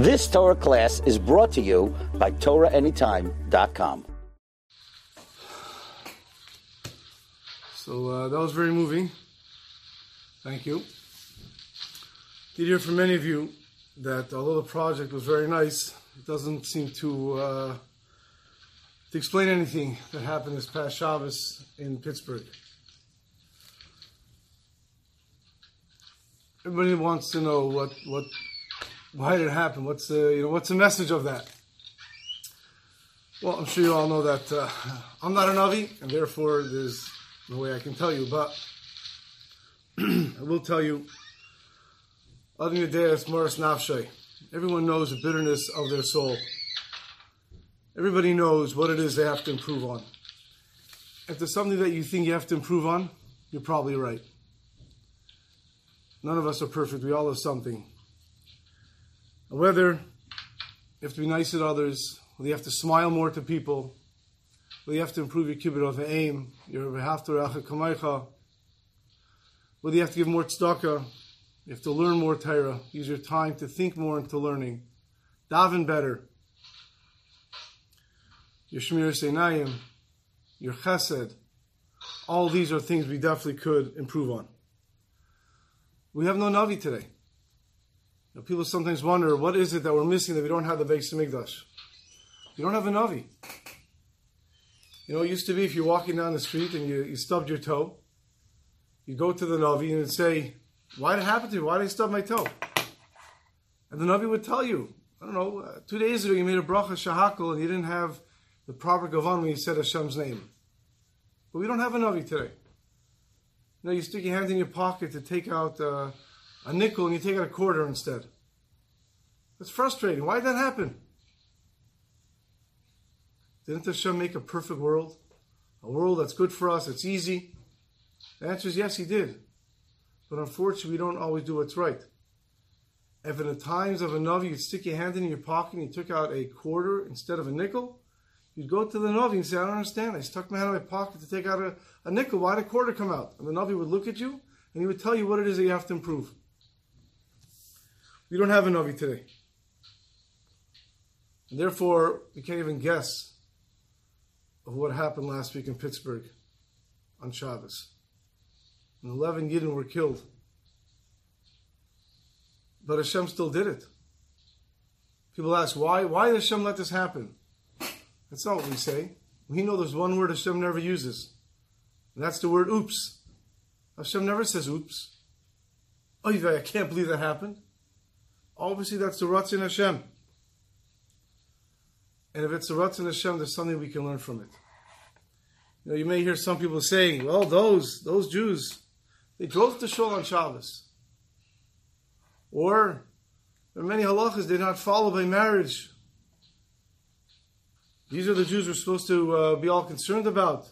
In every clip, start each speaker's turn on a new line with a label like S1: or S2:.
S1: This Torah class is brought to you by TorahAnytime.com.
S2: So uh, that was very moving. Thank you. Did hear from many of you that although the project was very nice, it doesn't seem to uh, to explain anything that happened this past Shabbos in Pittsburgh. Everybody wants to know what what why did it happen? What's the you know what's the message of that? Well, I'm sure you all know that uh, I'm not a navi, and therefore there's no way I can tell you. But I will tell you, Everyone knows the bitterness of their soul. Everybody knows what it is they have to improve on. If there's something that you think you have to improve on, you're probably right. None of us are perfect. We all have something. Whether you have to be nice to others, whether you have to smile more to people, whether you have to improve your kibbut of aim, your behaftarach kamaycha, whether you have to give more tzedakah, you have to learn more Torah, use your time to think more into learning, daven better, your Shmiras Einayim, your Chesed, all these are things we definitely could improve on. We have no Navi today. Know, people sometimes wonder, what is it that we're missing that we don't have the Beis Hamikdash? You don't have a Navi. You know, it used to be if you're walking down the street and you, you stubbed your toe, you go to the Navi and say, why did it happen to you? Why did I stub my toe? And the Navi would tell you, I don't know, uh, two days ago you made a bracha shehakol and you didn't have the proper gavan when you said Hashem's name. But we don't have a Navi today. You you stick your hand in your pocket to take out uh, a nickel and you take out a quarter instead. That's frustrating. Why did that happen? Didn't Hashem make a perfect world? A world that's good for us, it's easy? The answer is yes, He did. But unfortunately, we don't always do what's right. If in the times of a Navi, you'd stick your hand in your pocket and you took out a quarter instead of a nickel, you'd go to the Navi and say, I don't understand. I stuck my hand in my pocket to take out a, a nickel. Why did a quarter come out? And the Navi would look at you and he would tell you what it is that you have to improve. We don't have a Navi today. And therefore, we can't even guess of what happened last week in Pittsburgh on Shabbos. And 11 Yidden were killed. But Hashem still did it. People ask, why, why did Hashem let this happen? That's not what we say. We know there's one word Hashem never uses. And that's the word oops. Hashem never says oops. Oh, I can't believe that happened. Obviously, that's the Ratzon Hashem. And if it's the Ratzon Hashem, there's something we can learn from it. You know, you may hear some people saying, well, those, those Jews, they drove to Shul on Shabbos. Or there are many halachas they're not follow by marriage. These are the Jews we're supposed to uh, be all concerned about.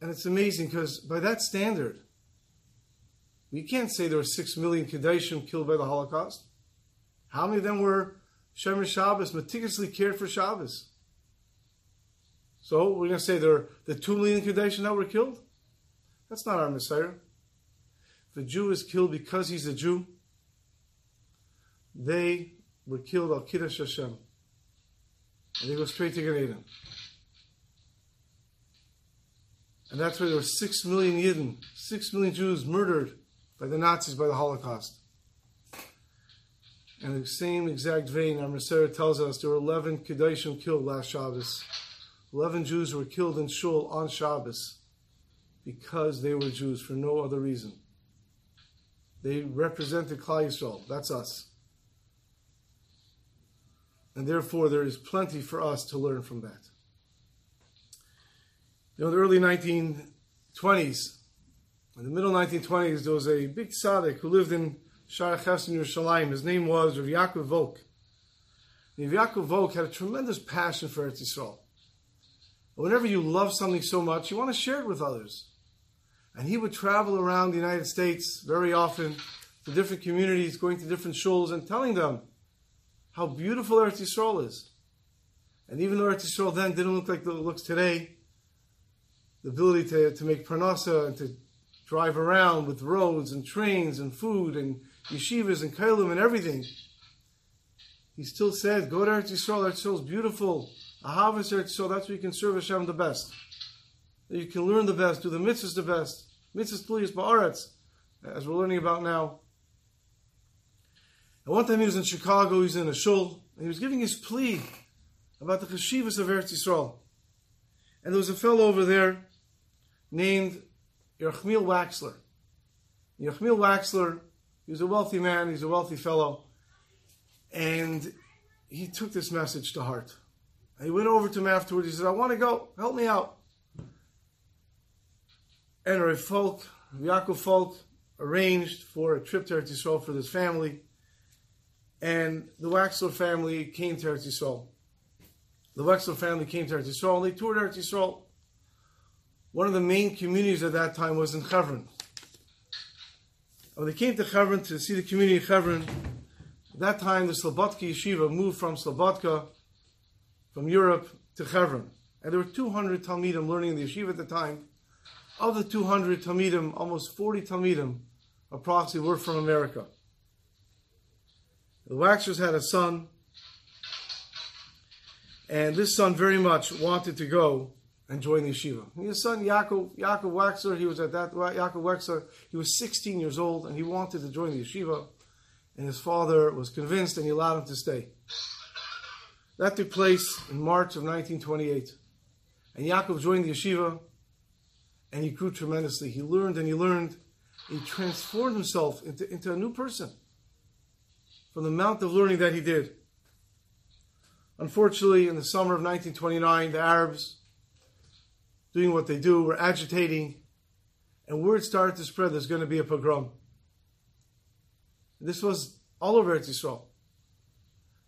S2: And it's amazing because by that standard, we can't say there were six million Kedoshim killed by the Holocaust. How many of them were Shomer Shabbos, meticulously cared for Shabbos? So we're going to say there are the two million Kedoshim that were killed? That's not our Messiah. If a Jew is killed because he's a Jew, they were killed al Kiddush Hashem. And they go straight to Gan Eden. And that's why there were six million Yidden, six million Jews murdered by the Nazis by the Holocaust. And in the same exact vein, our Messiah tells us there were 11 Kedoshim killed last Shabbos. 11 Jews were killed in Shul on Shabbos because they were Jews for no other reason. They represented Klal Yisrael. That's us. And therefore, there is plenty for us to learn from that. You know, the early 1920s, in the middle 1920s, there was a big tzaddik who lived in Shaarei Chesed in Yerushalayim. His name was Rav Yaakov Volk. Rav Yaakov Volk had a tremendous passion for Eretz Yisrael. Whenever you love something so much, you want to share it with others. And he would travel around the United States very often to different communities, going to different shuls and telling them how beautiful Eretz Yisrael is. And even though Eretz Yisrael then didn't look like it looks today, the ability to, to make parnasa and to drive around with roads and trains and food and yeshivas and kailim and everything, he still said, go to Eretz Yisrael, Eretz Yisrael is beautiful. Ahavas Eretz Yisrael, that's where you can serve Hashem the best. You can learn the best, do the mitzvahs the best. Mitzvahs Tliyas Ba'aretz, as we're learning about now. And one time he was in Chicago, he was in a shul, and he was giving his plea about the cheshivas of Eretz Yisrael. And there was a fellow over there named Yerachmiel Waxler. Yerachmiel Waxler, he was a wealthy man, he's a wealthy fellow, and he took this message to heart. He went over to him afterwards, he said, I want to go, help me out. And Rav Folk, Yaakov Folk, arranged for a trip to Eretz Yisrael for this family, and the Waxler family came to Eretz Yisrael. The Waxler family came to Eretz Yisrael, and they toured Eretz Yisrael. One of the main communities at that time was in Hebron. When they came to Hebron to see the community of Hebron, at that time the Slobodka Yeshiva moved from Slobodka, from Europe, to Hebron. And there were 200 Talmidim learning in the yeshiva at the time. Of the 200 Talmidim, almost 40 Talmidim approximately were from America. The Waxers had a son, and this son very much wanted to go and join the yeshiva. And his son Yaakov, Yaakov Waxer, he was at that Yaakov Waxer, he was 16 years old, and he wanted to join the yeshiva, and his father was convinced, and he allowed him to stay. That took place in March of 1928, and Yaakov joined the yeshiva, and he grew tremendously. He learned and he learned. He transformed himself into, into a new person from the amount of learning that he did. Unfortunately, in the summer of 1929, the Arabs, doing what they do, were agitating, and word started to spread there's going to be a pogrom. This was all over Eretz Yisrael.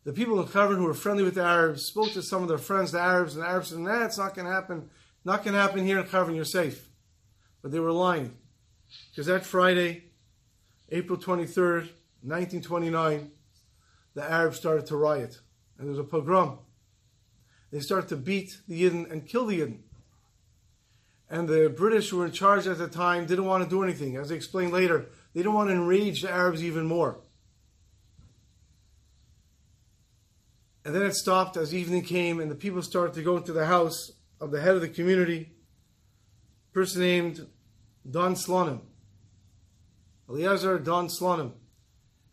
S2: The people in Hebron who were friendly with the Arabs spoke to some of their friends, the Arabs, and the Arabs said, nah, it's not going to happen. Not going to happen here in Hebron, you're safe. But they were lying. Because that Friday, April 23rd, 1929, the Arabs started to riot. And there was a pogrom. They started to beat the Yidden and kill the Yidden. And the British who were in charge at the time didn't want to do anything. As I explained later, they didn't want to enrage the Arabs even more. And then it stopped as evening came and the people started to go into the house of the head of the community, a person named Don Slonim. Eliezer Don Slonim.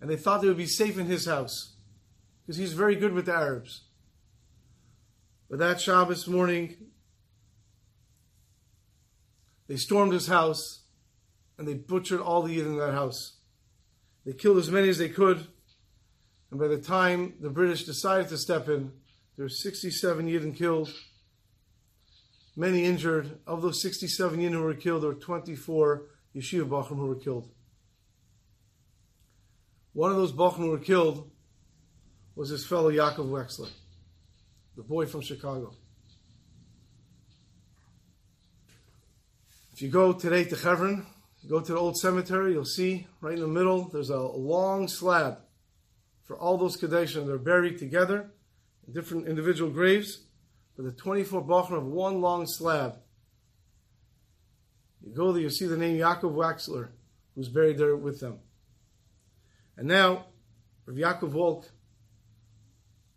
S2: And they thought they would be safe in his house because he's very good with the Arabs. But that Shabbos morning, they stormed his house and they butchered all the Yidden in that house. They killed as many as they could. And by the time the British decided to step in, there were 67 Yidden killed, many injured. Of those 67 Yidden who were killed, there were 24 Yeshiva Bochurim who were killed. One of those Bochurim who were killed was his fellow Yaakov Wexler, the boy from Chicago. If you go today to Hebron, you go to the old cemetery, you'll see right in the middle, there's a long slab for all those Kedoshim. They're buried together in different individual graves, but the 24 Bochurim of one long slab. You go there, you see the name Yaakov Waxler, who's buried there with them. And now, Rav Yaakov Volk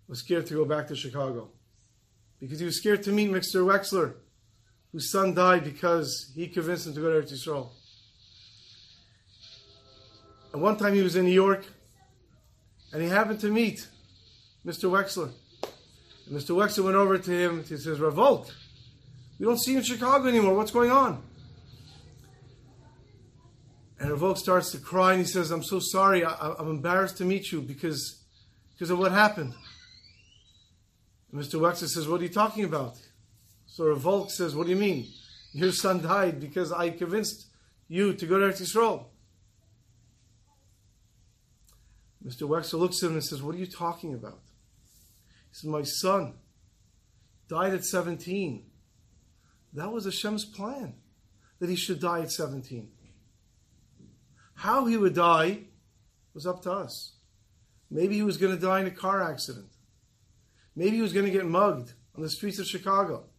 S2: was scared to go back to Chicago because he was scared to meet Mr. Wexler, whose son died because he convinced him to go to Eretz Yisrael. And one time he was in New York and he happened to meet Mr. Wexler. And Mr. Wexler went over to him. And he says, Rav Volk, we don't see you in Chicago anymore. What's going on? And Rav Volk starts to cry and he says, I'm so sorry. I, am embarrassed to meet you because, because of what happened. And Mr. Wexler says, What are you talking about? So Rav Volk says, What do you mean? Your son died because I convinced you to go to Eretz Yisrael. Mr. Wexler looks at him and says, What are you talking about? He says, My son died at 17. That was Hashem's plan, that he should die at 17. How he would die was up to us. Maybe he was going to die in a car accident. Maybe he was going to get mugged on the streets of Chicago.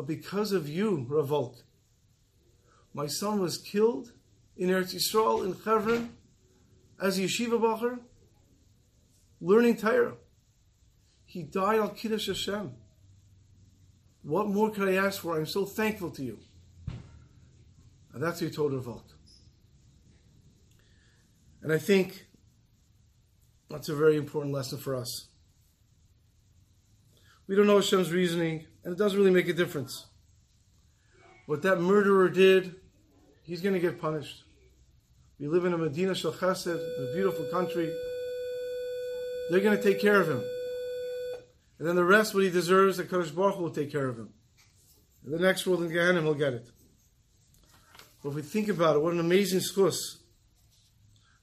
S2: But because of you, Rav Volk, my son was killed in Eretz Yisrael in Hebron as a yeshiva bacher, learning Torah. He died on Kiddush Hashem. What more could I ask for? I'm so thankful to you. And that's what he told Rav Volk. And I think that's a very important lesson for us. We don't know Hashem's reasoning, and it doesn't really make a difference. What that murderer did, he's going to get punished. We live in a Medina Shel Chesed, a beautiful country. They're going to take care of him. And then the rest, what he deserves, the Kadosh Baruch will take care of him. In the next world in Gehenna, he'll get it. But if we think about it, what an amazing schus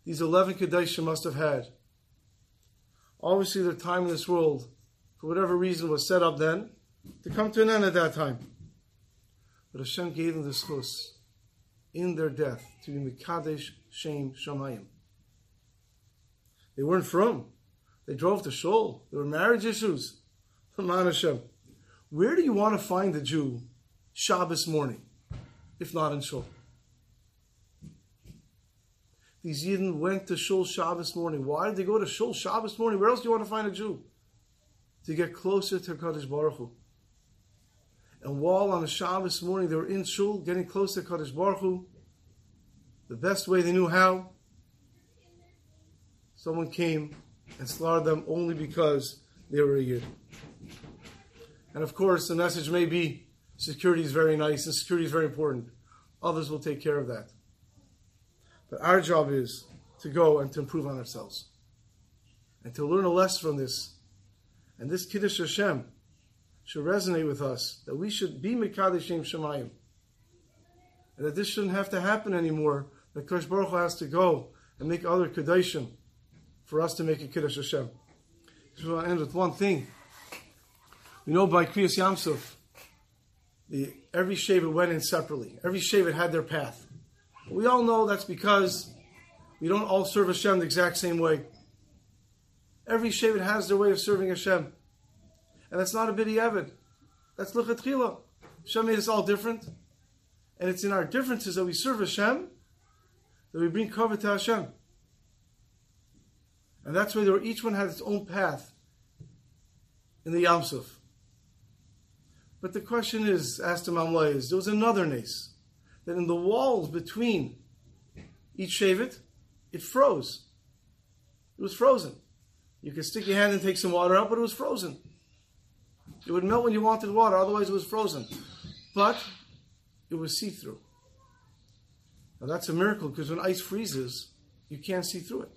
S2: these 11 Kedoshim must have had. Obviously, their time in this world, for whatever reason, was set up then to come to an end at that time. But Hashem gave them the schus in their death to be Mikadesh Shem Shamayim. They weren't frum. They drove to Shul. There were marriage issues. Man Hashem. Where do you want to find a Jew Shabbos morning, if not in Shul? These Yidden went to Shul Shabbos morning. Why did they go to Shul Shabbos morning? Where else do you want to find a Jew? To get closer to Kadosh Baruch Hu. And while on a Shabbos morning they were in Shul, getting close to Kadosh Baruch Hu, the best way they knew how, someone came and slaughtered them only because they were a Yid. And of course, the message may be security is very nice and security is very important. Others will take care of that. But our job is to go and to improve on ourselves and to learn a lesson from this. And this Kiddush Hashem should resonate with us that we should be Mekadeshim Shemayim. And that this shouldn't have to happen anymore. That Kosh Baruch Hu has to go and make other Kedoshim for us to make a Kiddush Hashem. So I'll end with one thing. We know by Kriyas Yamsuf, the, every Shevet went in separately. Every Shevet had their path. We all know that's because we don't all serve Hashem the exact same way. Every Shevet has their way of serving Hashem. And that's not a b'diavad. That's lechatchila. Hashem made us all different. And it's in our differences that we serve Hashem, that we bring cover to Hashem. And that's why there, each one has its own path in the Yamsuf. But the question is, asked Imam is, there was another nace that in the walls between each Shevet, it froze. It was frozen. You could stick your hand and take some water out, but it was frozen. It would melt when you wanted water, otherwise it was frozen. But it was see through. Now that's a miracle because when ice freezes, you can't see through it.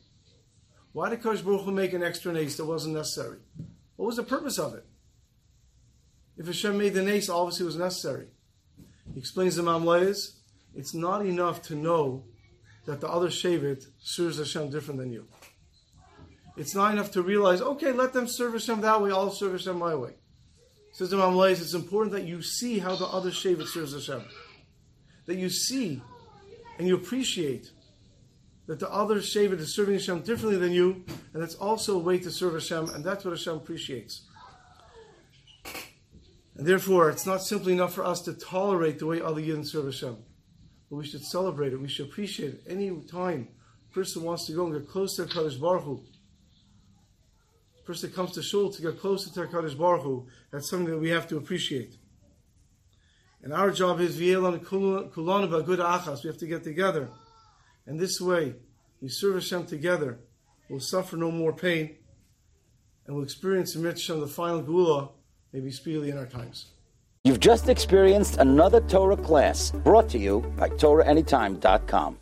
S2: Why did Kosh make an extra nace that wasn't necessary? What was the purpose of it? If Hashem made the nace, obviously it was necessary. He explains the Mamlayas, it's not enough to know that the other Shevet serves Hashem different than you. It's not enough to realize, okay, let them service Hashem that way, I'll service Hashem my way. Says the Mamlayas, it's important that you see how the other Shevet serves Hashem. That you see and you appreciate that the other Shevet is serving Hashem differently than you, and that's also a way to serve Hashem, and that's what Hashem appreciates. And therefore, it's not simply enough for us to tolerate the way other Yidden serve Hashem, but we should celebrate it. We should appreciate it. Any time a person wants to go and get close to Kadosh Baruch Hu, person comes to Shul to get closer to Kadosh Baruch Hu, that's something that we have to appreciate. And our job is V'yelan Kulanu good Achas. We have to get together. And this way, we serve Hashem together. We'll suffer no more pain. And we'll experience in Hashem the final Geulah, maybe speedily in our times.
S1: You've just experienced another Torah class brought to you by TorahAnytime.com.